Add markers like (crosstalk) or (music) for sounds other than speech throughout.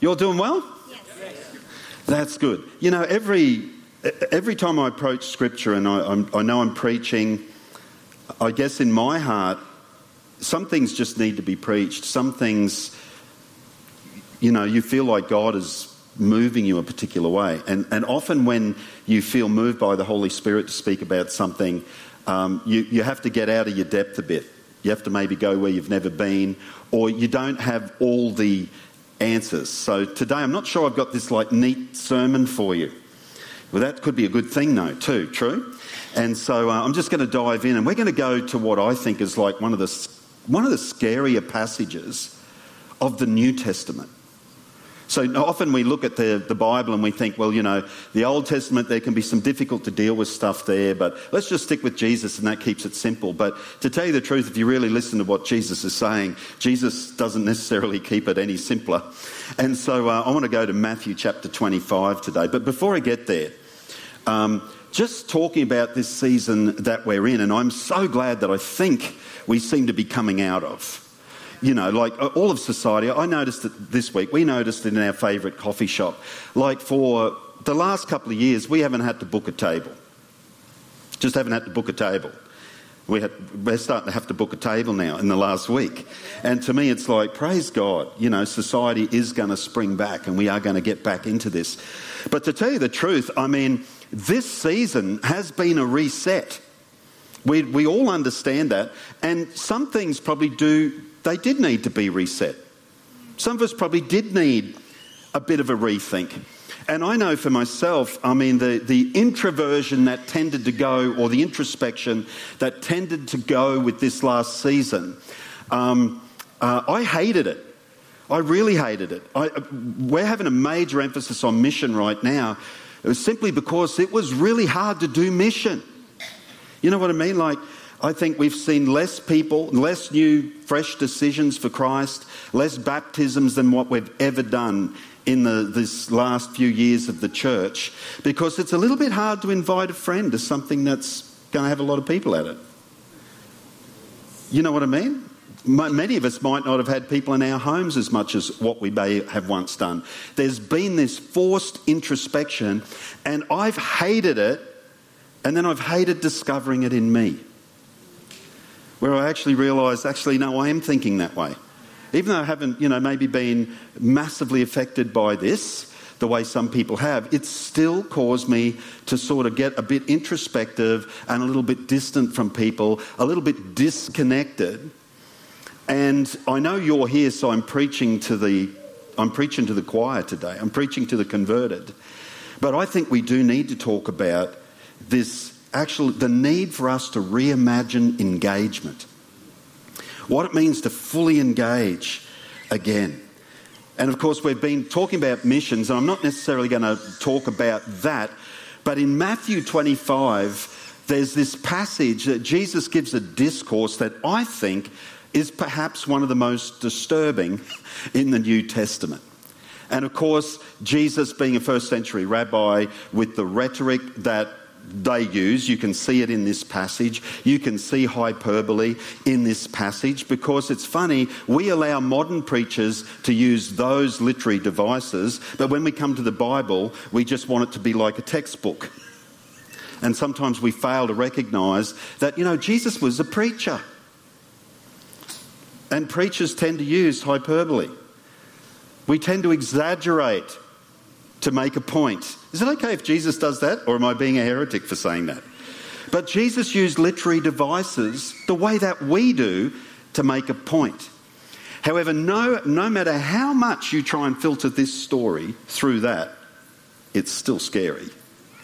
You're doing well? Yes. That's good. You know, every, every time I approach Scripture and I, I'm, I know I'm preaching, I guess in my heart, some things just need to be preached. Some things, you know, you feel like God is moving you a particular way. And, and often when you feel moved by the Holy Spirit to speak about something, um, you, you have to get out of your depth a bit. You have to maybe go where you've never been, or you don't have all the answers. So today, I'm not sure I've got this like neat sermon for you. Well, that could be a good thing, though, too. True. And so uh, I'm just going to dive in, and we're going to go to what I think is like one of the one of the scarier passages of the New Testament. So often we look at the, the Bible and we think, well, you know, the Old Testament, there can be some difficult to deal with stuff there, but let's just stick with Jesus and that keeps it simple. But to tell you the truth, if you really listen to what Jesus is saying, Jesus doesn't necessarily keep it any simpler. And so uh, I want to go to Matthew chapter 25 today. But before I get there, um, just talking about this season that we're in, and I'm so glad that I think we seem to be coming out of you know, like uh, all of society. I noticed it this week. We noticed it in our favourite coffee shop. Like for the last couple of years, we haven't had to book a table. Just haven't had to book a table. We are starting to have to book a table now in the last week. And to me, it's like, praise God, you know, society is going to spring back and we are going to get back into this. But to tell you the truth, I mean, this season has been a reset. We, we all understand that. And some things probably do they did need to be reset. Some of us probably did need a bit of a rethink. And I know for myself, I mean, the, the introversion that tended to go, or the introspection that tended to go with this last season, um, uh, I hated it. I really hated it. I, we're having a major emphasis on mission right now. It was simply because it was really hard to do mission. You know what I mean? Like, I think we've seen less people, less new, fresh decisions for Christ, less baptisms than what we've ever done in the, this last few years of the church because it's a little bit hard to invite a friend to something that's going to have a lot of people at it. You know what I mean? Many of us might not have had people in our homes as much as what we may have once done. There's been this forced introspection, and I've hated it, and then I've hated discovering it in me where I actually realised, actually, no, I am thinking that way. Even though I haven't, you know, maybe been massively affected by this, the way some people have, it still caused me to sort of get a bit introspective and a little bit distant from people, a little bit disconnected. And I know you're here, so I'm preaching to the I'm preaching to the choir today. I'm preaching to the converted. But I think we do need to talk about this actually the need for us to reimagine engagement. What it means to fully engage again. And of course, we've been talking about missions, and I'm not necessarily going to talk about that, but in Matthew 25, there's this passage that Jesus gives a discourse that I think is perhaps one of the most disturbing in the New Testament. And of course, Jesus, being a first century rabbi with the rhetoric that they use. You can see it in this passage. You can see hyperbole in this passage because it's funny, we allow modern preachers to use those literary devices, but when we come to the Bible, we just want it to be like a textbook. And sometimes we fail to recognize that, you know, Jesus was a preacher. And preachers tend to use hyperbole. We tend to exaggerate to make a point. Is it okay if Jesus does that, or am I being a heretic for saying that? But Jesus used literary devices the way that we do to make a point. However, no, no matter how much you try and filter this story through that, it's still scary,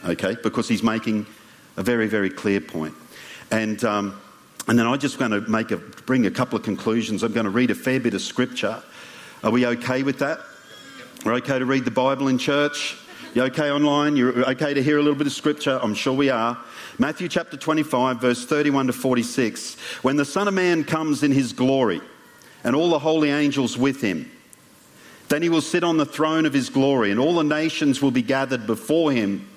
okay? Because he's making a very, very clear point. And, um, and then I'm just going to make a, bring a couple of conclusions. I'm going to read a fair bit of scripture. Are we okay with that? We're okay to read the Bible in church? You're okay online? You're okay to hear a little bit of scripture? I'm sure we are. Matthew chapter 25, verse 31 to 46. When the Son of Man comes in his glory and all the holy angels with him, then he will sit on the throne of his glory, and all the nations will be gathered before him.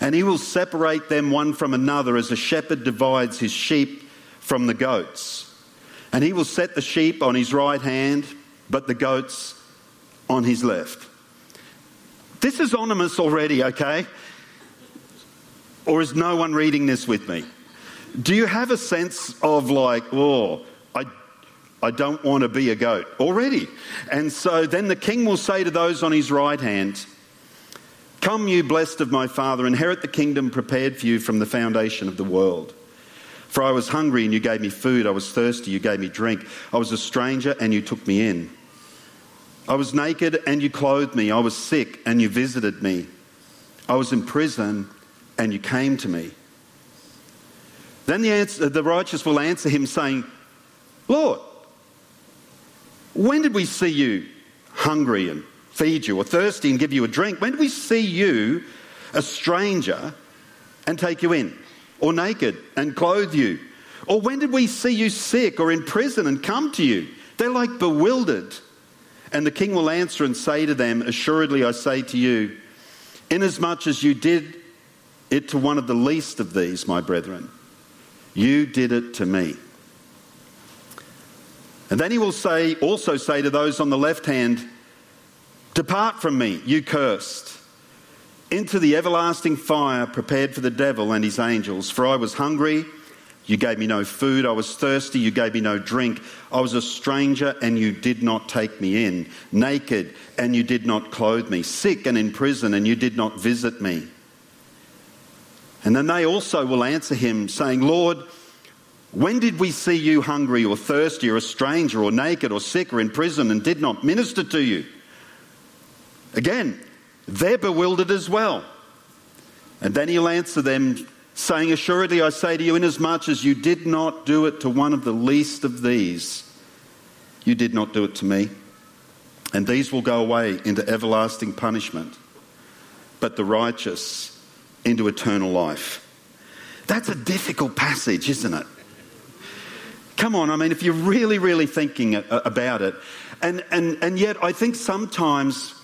And he will separate them one from another as a shepherd divides his sheep from the goats. And he will set the sheep on his right hand, but the goats on his left. This is ominous already, okay? Or is no one reading this with me? Do you have a sense of like, oh, I, I don't want to be a goat already? And so then the king will say to those on his right hand, Come, you blessed of my father, inherit the kingdom prepared for you from the foundation of the world. For I was hungry and you gave me food. I was thirsty, you gave me drink. I was a stranger and you took me in. I was naked and you clothed me. I was sick and you visited me. I was in prison and you came to me. Then the, answer, the righteous will answer him, saying, Lord, when did we see you hungry and feed you, or thirsty and give you a drink? When did we see you, a stranger, and take you in, or naked and clothe you? Or when did we see you sick or in prison and come to you? They're like bewildered. And the king will answer and say to them, Assuredly I say to you, inasmuch as you did it to one of the least of these, my brethren, you did it to me. And then he will say, also say to those on the left hand, Depart from me, you cursed, into the everlasting fire prepared for the devil and his angels. For I was hungry, you gave me no food. I was thirsty, you gave me no drink. I was a stranger, and you did not take me in. Naked, and you did not clothe me. Sick and in prison, and you did not visit me. And then they also will answer him, saying, Lord, when did we see you hungry or thirsty or a stranger or naked or sick or in prison and did not minister to you? Again, they're bewildered as well. And then he'll answer them, saying, Assuredly I say to you, inasmuch as you did not do it to one of the least of these, you did not do it to me. And these will go away into everlasting punishment, but the righteous into eternal life. That's a difficult passage, isn't it? Come on, I mean, if you're really, really thinking about it, and, and, and yet I think sometimes,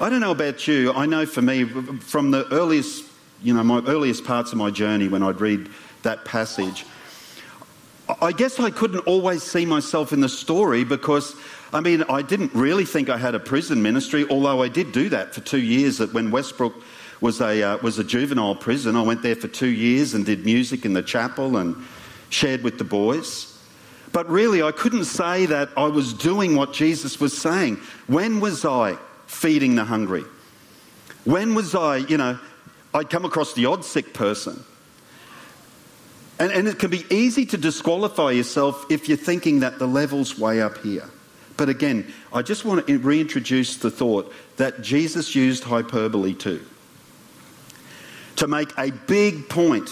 I don't know about you, I know for me, from the earliest, you know, my earliest parts of my journey when I'd read that passage, I guess I couldn't always see myself in the story because, I mean, I didn't really think I had a prison ministry, although I did do that for two years at when Westbrook was a, uh, was a juvenile prison. I went there for two years and did music in the chapel and shared with the boys. But really, I couldn't say that I was doing what Jesus was saying. When was I feeding the hungry? When was I, you know, I'd come across the odd sick person. And, and it can be easy to disqualify yourself if you're thinking that the level's way up here. But again, I just want to reintroduce the thought that Jesus used hyperbole too to make a big point,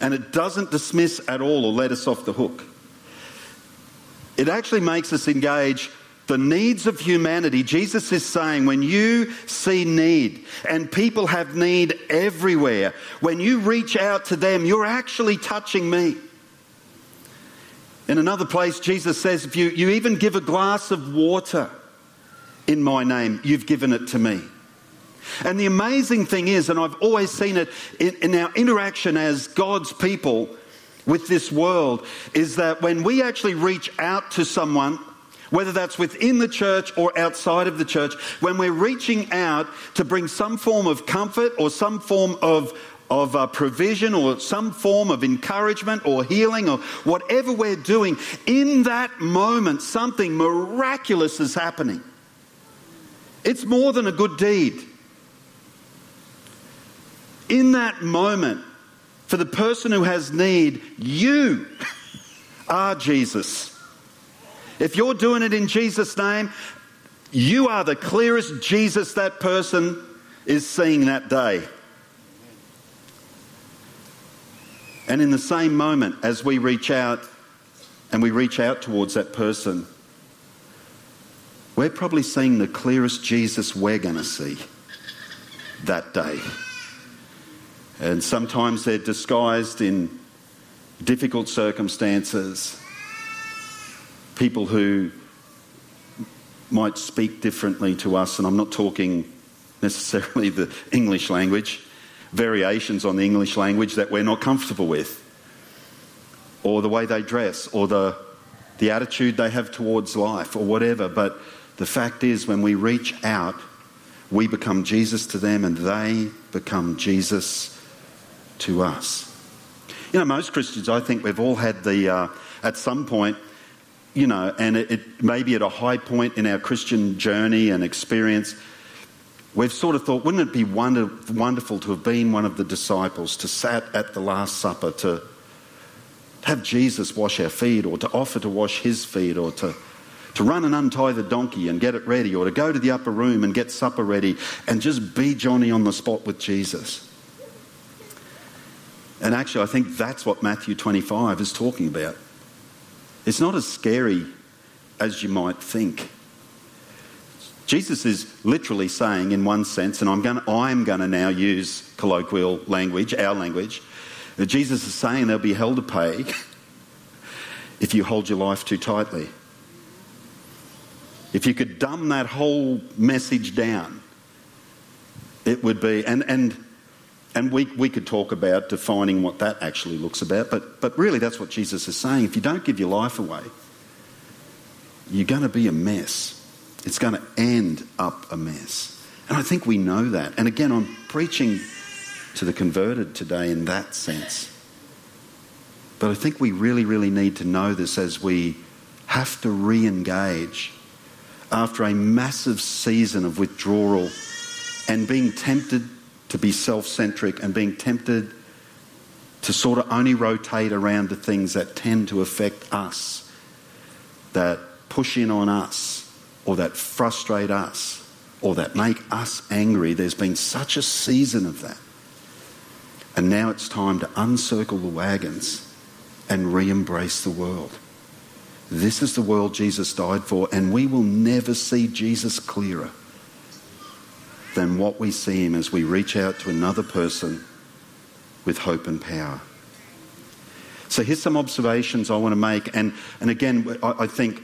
and it doesn't dismiss at all or let us off the hook. It actually makes us engage the needs of humanity. Jesus is saying when you see need, and people have need everywhere, when you reach out to them, you're actually touching me. In another place, Jesus says, if you, you even give a glass of water in my name, you've given it to me. And the amazing thing is, and I've always seen it in, in, our interaction as God's people with this world, is that when we actually reach out to someone, whether that's within the church or outside of the church, when we're reaching out to bring some form of comfort or some form of of uh, provision or some form of encouragement or healing or whatever we're doing, in that moment, something miraculous is happening. It's more than a good deed in that moment, for the person who has need, you are Jesus. If you're doing it in Jesus' name, you are the clearest Jesus that person is seeing that day. And in the same moment, as we reach out and we reach out towards that person, we're probably seeing the clearest Jesus we're going to see that day. And sometimes they're disguised in difficult circumstances. People who might speak differently to us, and I'm not talking necessarily the English language, variations on the English language that we're not comfortable with, or the way they dress, or the, the attitude they have towards life, or whatever. But the fact is, when we reach out, we become Jesus to them and they become Jesus to us. You know, most Christians, I think we've all had the, uh, at some point, you know, and it, it may be at a high point in our Christian journey and experience, we've sort of thought, wouldn't it be wonder, wonderful to have been one of the disciples, to sat at the Last Supper, to have Jesus wash our feet, or to offer to wash his feet, or to, to run and untie the donkey and get it ready, or to go to the upper room and get supper ready and just be Johnny on the spot with Jesus. And actually, I think that's what Matthew 25 is talking about. It's not as scary as you might think. Jesus is literally saying, in one sense, and I'm going I'm going to now use colloquial language, our language, that Jesus is saying there'll be hell to pay (laughs) if you hold your life too tightly. If you could dumb that whole message down, it would be, and, and and we, we could talk about defining what that actually looks about, but, but really that's what Jesus is saying. If you don't give your life away, you're going to be a mess. It's going to end up a mess. And I think we know that. And again, I'm preaching to the converted today in that sense. But I think we really, really need to know this as we have to re engage after a massive season of withdrawal and being tempted to be self centric and being tempted to sort of only rotate around the things that tend to affect us, that push in on us, or that frustrate us, or that make us angry. There's been such a season of that. And now it's time to uncircle the wagons and re embrace the world. This is the world Jesus died for, and we will never see Jesus clearer than what we see him as we reach out to another person with hope and power. So here's some observations I want to make. And, and again, I, I think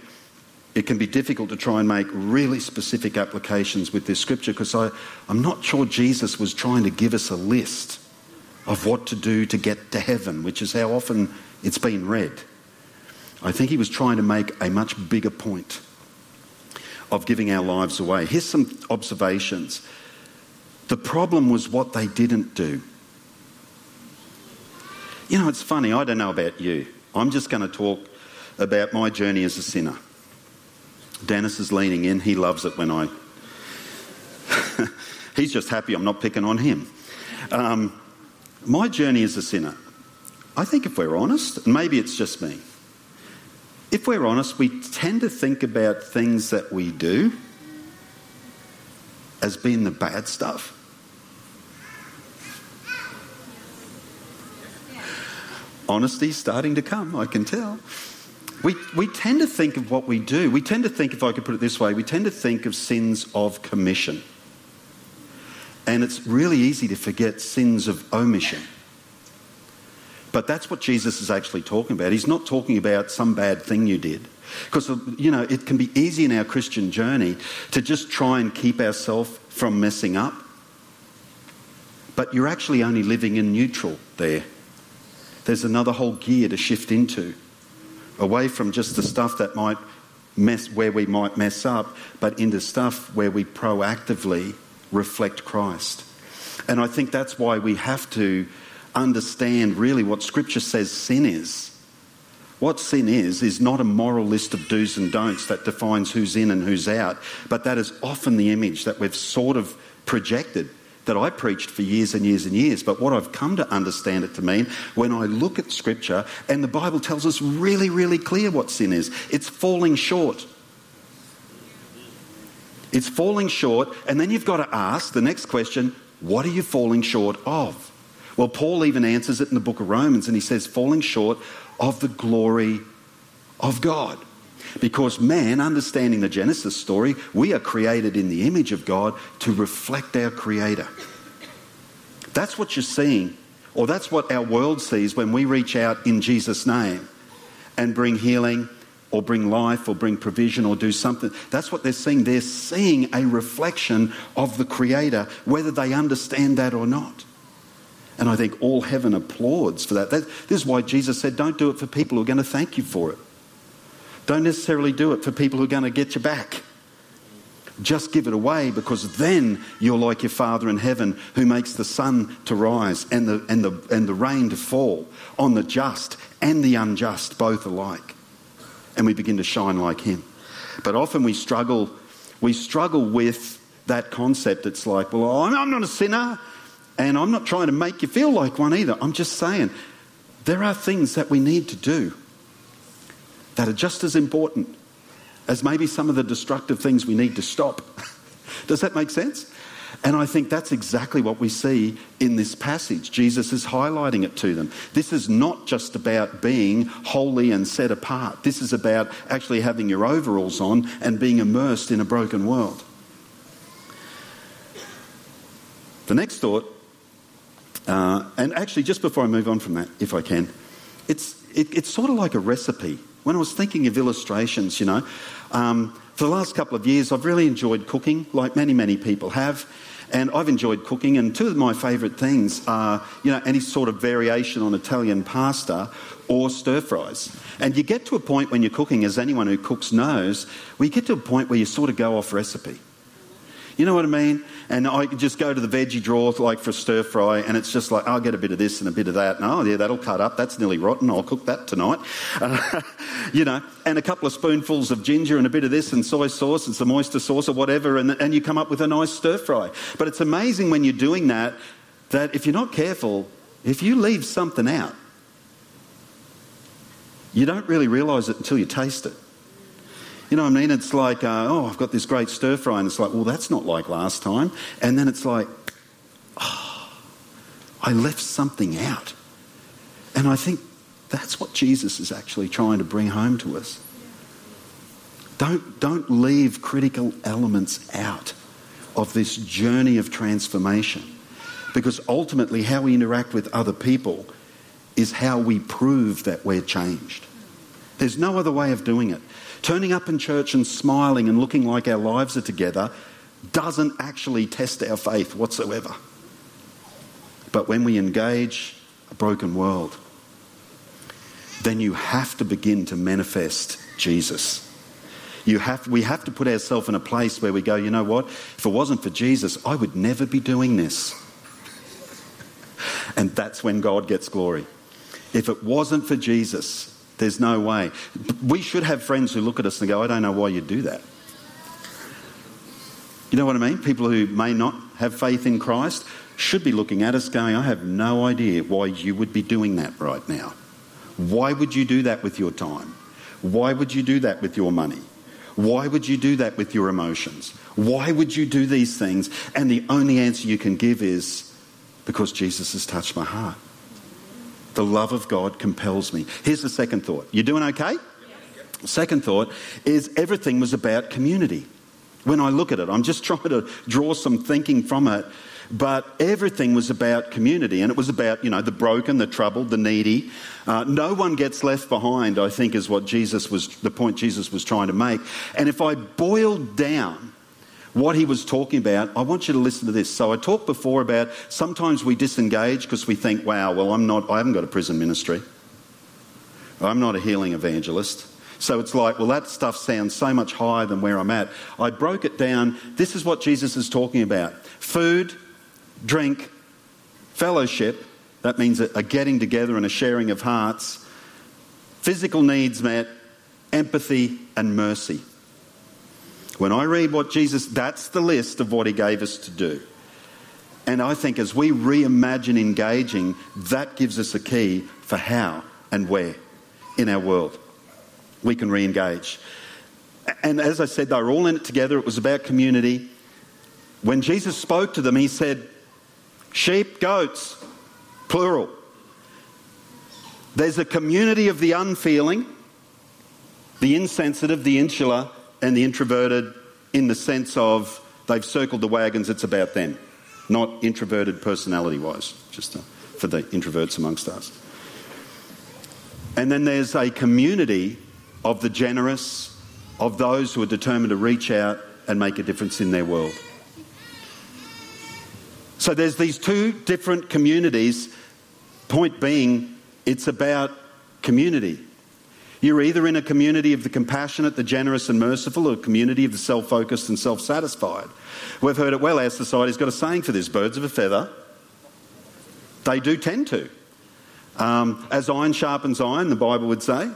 it can be difficult to try and make really specific applications with this scripture because I'm not sure Jesus was trying to give us a list of what to do to get to heaven, which is how often it's been read. I think he was trying to make a much bigger point of giving our lives away. Here's some observations. The problem was what they didn't do. You know, it's funny, I don't know about you. I'm just going to talk about my journey as a sinner. Dennis is leaning in. He loves it when I. (laughs) He's just happy I'm not picking on him. Um, my journey as a sinner, I think if we're honest, and maybe it's just me, if we're honest, we tend to think about things that we do as being the bad stuff. Honesty is starting to come, I can tell. We, we tend to think of what we do, we tend to think, if I could put it this way, we tend to think of sins of commission. And it's really easy to forget sins of omission. But that's what Jesus is actually talking about. He's not talking about some bad thing you did. Because, you know, it can be easy in our Christian journey to just try and keep ourselves from messing up. But you're actually only living in neutral there. There's another whole gear to shift into, away from just the stuff that might mess, where we might mess up, but into stuff where we proactively reflect Christ. And I think that's why we have to understand really what Scripture says sin is. What sin is, is not a moral list of do's and don'ts that defines who's in and who's out, but that is often the image that we've sort of projected that I preached for years and years and years. But what I've come to understand it to mean when I look at Scripture, and the Bible tells us really, really clear what sin is it's falling short. It's falling short, and then you've got to ask the next question what are you falling short of? Well, Paul even answers it in the book of Romans and he says, falling short of the glory of God. Because man, understanding the Genesis story, we are created in the image of God to reflect our Creator. That's what you're seeing, or that's what our world sees when we reach out in Jesus' name and bring healing or bring life or bring provision or do something. That's what they're seeing. They're seeing a reflection of the Creator, whether they understand that or not. And I think all heaven applauds for that. that. This is why Jesus said, don't do it for people who are going to thank you for it. Don't necessarily do it for people who are going to get you back. just give it away because then you're like your Father in heaven who makes the sun to rise and the, and the, and the rain to fall on the just and the unjust, both alike. And we begin to shine like Him. But often we struggle, we struggle with that concept. It's like, well, I'm not a sinner and I'm not trying to make you feel like one either. I'm just saying there are things that we need to do that are just as important as maybe some of the destructive things we need to stop. (laughs) Does that make sense? And I think that's exactly what we see in this passage. Jesus is highlighting it to them. This is not just about being holy and set apart. This is about actually having your overalls on and being immersed in a broken world. The next thought, uh, and actually, just before I move on from that, if I can, it's, it, it's sort of like a recipe. When I was thinking of illustrations, you know, um, for the last couple of years, I've really enjoyed cooking, like many, many people have. And I've enjoyed cooking, and two of my favourite things are, you know, any sort of variation on Italian pasta or stir fries. And you get to a point when you're cooking, as anyone who cooks knows, you get to a point where you sort of go off recipe. You know what I mean? And I could just go to the veggie drawer, like for a stir fry, and it's just like, I'll get a bit of this and a bit of that. And oh, yeah, that'll cut up. That's nearly rotten. I'll cook that tonight. Uh, (laughs) you know, and a couple of spoonfuls of ginger and a bit of this and soy sauce and some oyster sauce or whatever, and, and you come up with a nice stir fry. But it's amazing when you're doing that, that if you're not careful, if you leave something out, you don't really realise it until you taste it. You know what I mean? It's like, uh, oh, I've got this great stir fry, and it's like, well, that's not like last time. And then it's like, oh, I left something out. And I think that's what Jesus is actually trying to bring home to us. Don't, don't leave critical elements out of this journey of transformation. Because ultimately, how we interact with other people is how we prove that we're changed. There's no other way of doing it. Turning up in church and smiling and looking like our lives are together doesn't actually test our faith whatsoever. But when we engage a broken world, then you have to begin to manifest Jesus. You have, we have to put ourselves in a place where we go, you know what? If it wasn't for Jesus, I would never be doing this. And that's when God gets glory. If it wasn't for Jesus, there's no way. We should have friends who look at us and go, I don't know why you do that. You know what I mean? People who may not have faith in Christ should be looking at us going, I have no idea why you would be doing that right now. Why would you do that with your time? Why would you do that with your money? Why would you do that with your emotions? Why would you do these things? And the only answer you can give is because Jesus has touched my heart. The love of God compels me. Here's the second thought. You doing okay? Yes. Second thought is everything was about community. When I look at it, I'm just (laughs) trying to draw some thinking from it. But everything was about community, and it was about you know the broken, the troubled, the needy. Uh, no one gets left behind. I think is what Jesus was the point Jesus was trying to make. And if I boiled down what he was talking about, I want you to listen to this. So I talked before about sometimes we disengage because we think, wow, well, I'm not, I haven't got a prison ministry. I'm not a healing evangelist. So it's like, well, that stuff sounds so much higher than where I'm at. I broke it down. This is what Jesus is talking about food, drink, fellowship. That means a getting together and a sharing of hearts, physical needs met, empathy, and mercy. When I read what Jesus, that's the list of what he gave us to do. And I think as we reimagine engaging, that gives us a key for how and where in our world we can re engage. And as I said, they were all in it together. It was about community. When Jesus spoke to them, he said, Sheep, goats, plural. There's a community of the unfeeling, the insensitive, the insular, and the introverted in the sense of they've circled the wagons, it's about them, not introverted personality wise, just to, for the introverts amongst us. And then there's a community of the generous, of those who are determined to reach out and make a difference in their world. So there's these two different communities. Point being, it's about community. You're either in a community of the compassionate, the generous, and merciful, or a community of the self focused and self satisfied. We've heard it well. Our society's got a saying for this birds of a feather. They do tend to. Um, as iron sharpens iron, the Bible would say,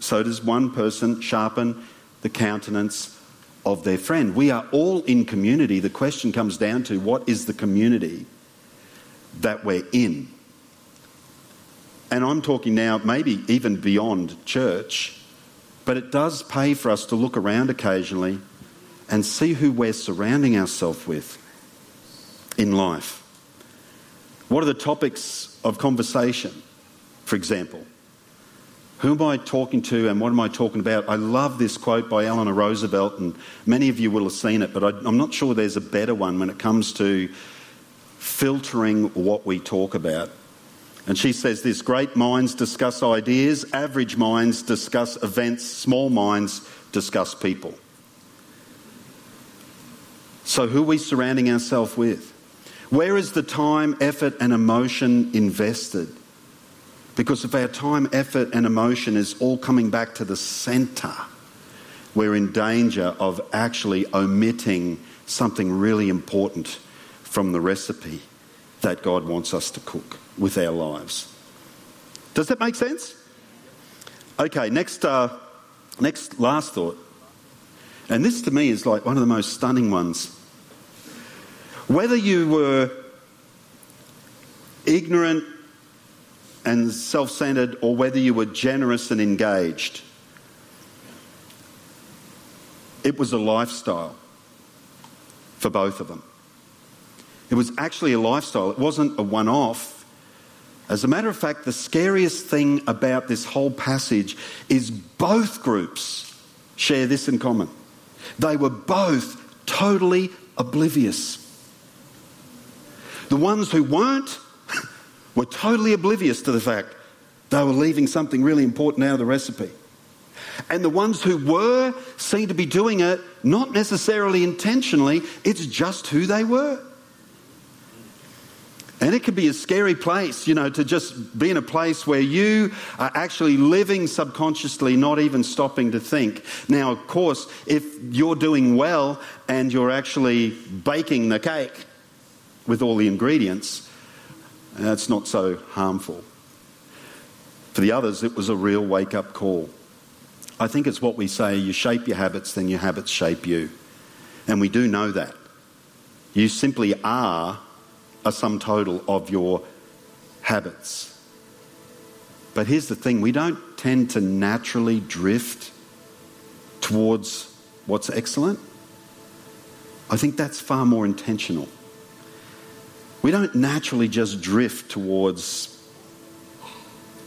so does one person sharpen the countenance of their friend. We are all in community. The question comes down to what is the community that we're in? And I'm talking now maybe even beyond church, but it does pay for us to look around occasionally and see who we're surrounding ourselves with in life. What are the topics of conversation, for example? Who am I talking to and what am I talking about? I love this quote by Eleanor Roosevelt, and many of you will have seen it, but I, am not sure there's a better one when it comes to filtering what we talk about. And she says this great minds discuss ideas, average minds discuss events, small minds discuss people. So, who are we surrounding ourselves with? Where is the time, effort, and emotion invested? Because if our time, effort, and emotion is all coming back to the centre, we're in danger of actually omitting something really important from the recipe that God wants us to cook with our lives. Does that make sense? Okay, next, uh, next last thought. And this to me is like one of the most stunning ones. Whether you were ignorant and self centered or whether you were generous and engaged. It was a lifestyle for both of them. It was actually a lifestyle, it wasn't a one off. As a matter of fact, the scariest thing about this whole passage is both groups share this in common. They were both totally oblivious. The ones who weren't (laughs) were totally oblivious to the fact they were leaving something really important out of the recipe. And the ones who were seemed to be doing it not necessarily intentionally, it's just who they were. And it can be a scary place, you know, to just be in a place where you are actually living subconsciously, not even stopping to think. Now, of course, if you're doing well and you're actually baking the cake with all the ingredients, that's not so harmful. For the others, it was a real wake up call. I think it's what we say you shape your habits, then your habits shape you. And we do know that. You simply are a sum total of your habits. But here's the thing we don't tend to naturally drift towards what's excellent. I think that's far more intentional. We don't naturally just drift towards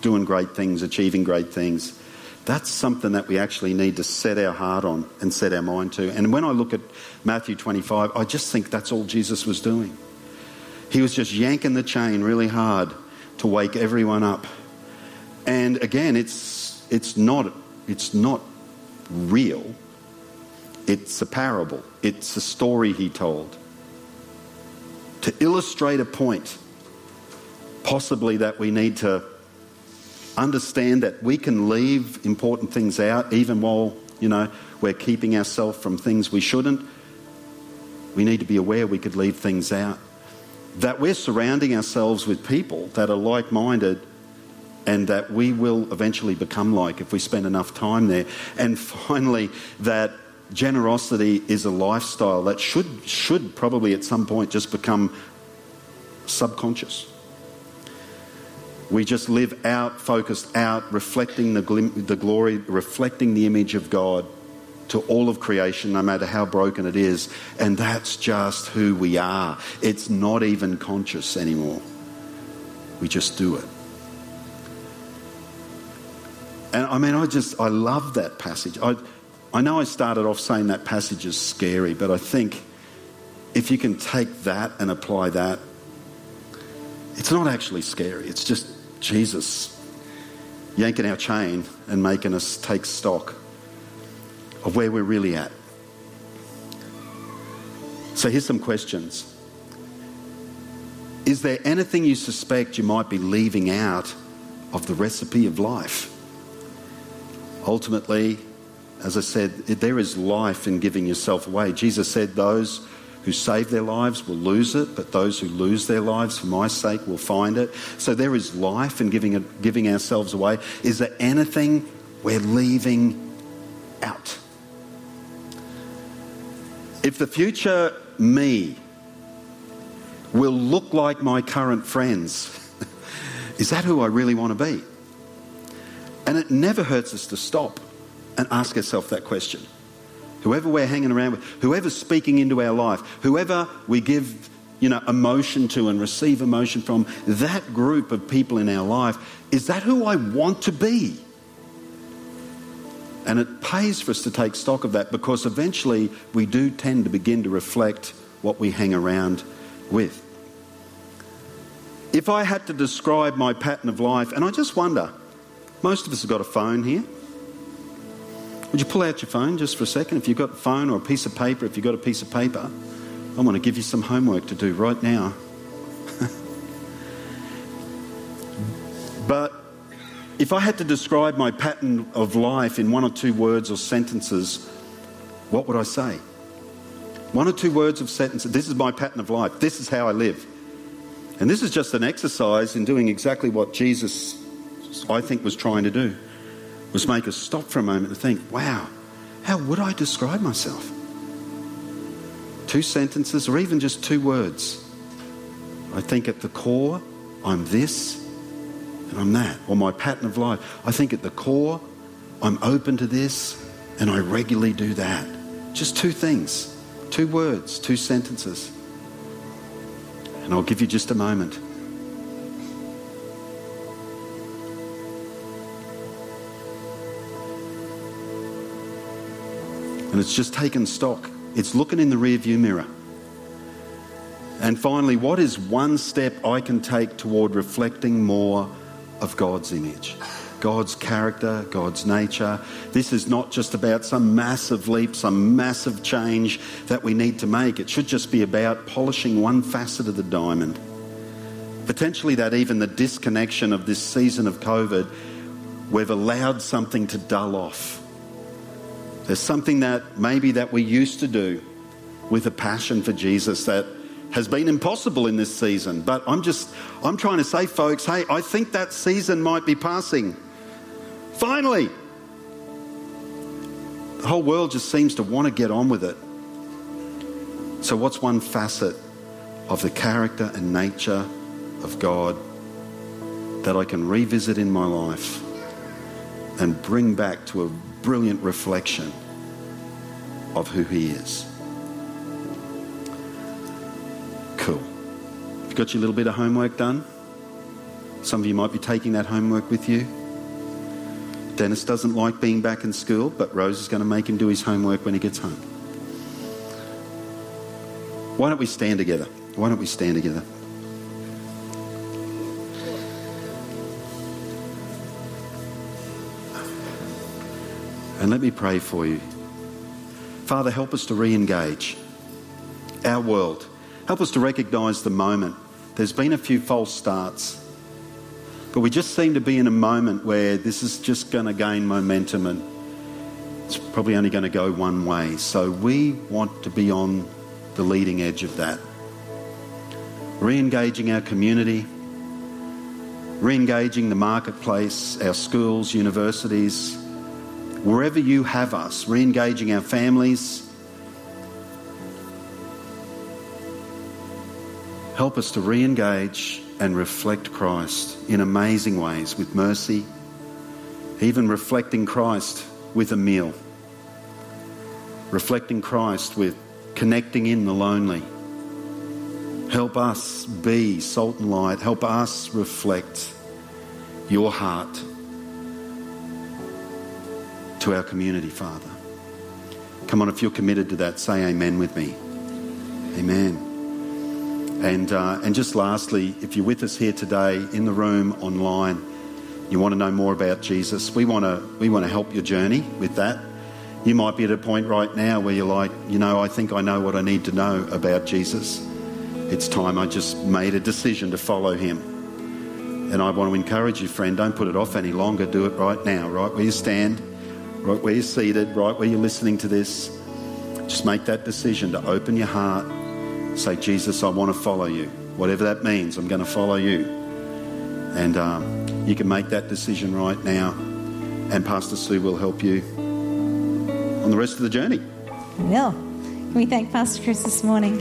doing great things, achieving great things. That's something that we actually need to set our heart on and set our mind to. And when I look at Matthew 25, I just think that's all Jesus was doing. He was just yanking the chain really hard to wake everyone up. And again, it's, it's, not, it's not real, it's a parable, it's a story he told to illustrate a point, possibly that we need to understand that we can leave important things out even while, you know, we're keeping ourselves from things we shouldn't. We need to be aware we could leave things out. That we're surrounding ourselves with people that are like minded and that we will eventually become like if we spend enough time there. And finally, that generosity is a lifestyle that should, should probably at some point just become subconscious. We just live out, focused out, reflecting the, glim- the glory, reflecting the image of God to all of creation, no matter how broken it is. And that's just who we are. It's not even conscious anymore. We just do it. And I mean, I just, I love that passage. I, I know I started off saying that passage is scary, but I think if you can take that and apply that, it's not actually scary. It's just Jesus yanking our chain and making us take stock of where we're really at. So here's some questions. Is there anything you suspect you might be leaving out of the recipe of life? Ultimately, as I said, there is life in giving yourself away. Jesus said, Those who save their lives will lose it, but those who lose their lives for my sake will find it. So there is life in giving, giving ourselves away. Is there anything we're leaving out? If the future me will look like my current friends, (laughs) is that who I really want to be? And it never hurts us to stop and ask ourselves that question. Whoever we're hanging around with, whoever's speaking into our life, whoever we give you know, emotion to and receive emotion from, that group of people in our life, is that who I want to be? And it pays for us to take stock of that because eventually we do tend to begin to reflect what we hang around with. If I had to describe my pattern of life, and I just wonder, most of us have got a phone here. Would you pull out your phone just for a second? If you've got a phone or a piece of paper, if you've got a piece of paper, I want to give you some homework to do right now. If I had to describe my pattern of life in one or two words or sentences, what would I say? One or two words of sentences. This is my pattern of life. This is how I live. And this is just an exercise in doing exactly what Jesus, I think, was trying to do was make us stop for a moment and think, wow, how would I describe myself? Two sentences or even just two words. I think at the core, I'm this I'm that, or my pattern of life. I think at the core, I'm open to this and I regularly do that. Just two things, two words, two sentences. And I'll give you just a moment. And it's just taken stock. It's looking in the rearview mirror. And finally, what is one step I can take toward reflecting more of God's image? God's character, God's nature. This is not just about some massive leap, some massive change that we need to make. It should just be about polishing one facet of the diamond. Potentially, that even the disconnection of this season of COVID, we've allowed something to dull off there's something that maybe that we used to do with a passion for Jesus that has been impossible in this season. But I'm just, I'm trying to say, folks, hey, I think that season might be passing. Finally. The whole world just seems to want to get on with it. So, what's one facet of the character and nature of God that I can revisit in my life and bring back to a brilliant reflection of who He is. Cool. You got your little bit of homework done? Some of you might be taking that homework with you. Dennis doesn't like being back in school, but Rose is going to make him do his homework when he gets home. Why don't we stand together? Why don't we stand together? And let me pray for you. Father, help us to re engage our world. Help us to recognise the moment. There's been a few false starts, but we just seem to be in a moment where this is just going to gain momentum and it's probably only going to go one way. So we want to be on the leading edge of that. Re engaging our community, re engaging the marketplace, our schools, universities wherever you have us, re engaging our families. Help us to re engage and reflect Christ in amazing ways with mercy, even reflecting Christ with a meal, reflecting Christ with connecting in the lonely. Help us be salt and light. Help us reflect your heart to our community, Father. Come on, if you're committed to that, say amen with me. Amen. And, uh, and just lastly, if you're with us here today in the room, online, you want to know more about Jesus, we want to, we want to help your journey with that. You might be at a point right now where you're like, you know, I think I know what I need to know about Jesus. It's time I just made a decision to follow him. And I want to encourage you, friend, don't put it off any longer. Do it right now, right where you stand right where you're seated, right where you're listening to this, just make that decision to open your heart. Say, Jesus, I want to follow you. Whatever that means, I'm going to follow you. And um, you can make that decision right now, and Pastor Sue will help you on the rest of the journey. Will. Can we thank Pastor Chris this morning?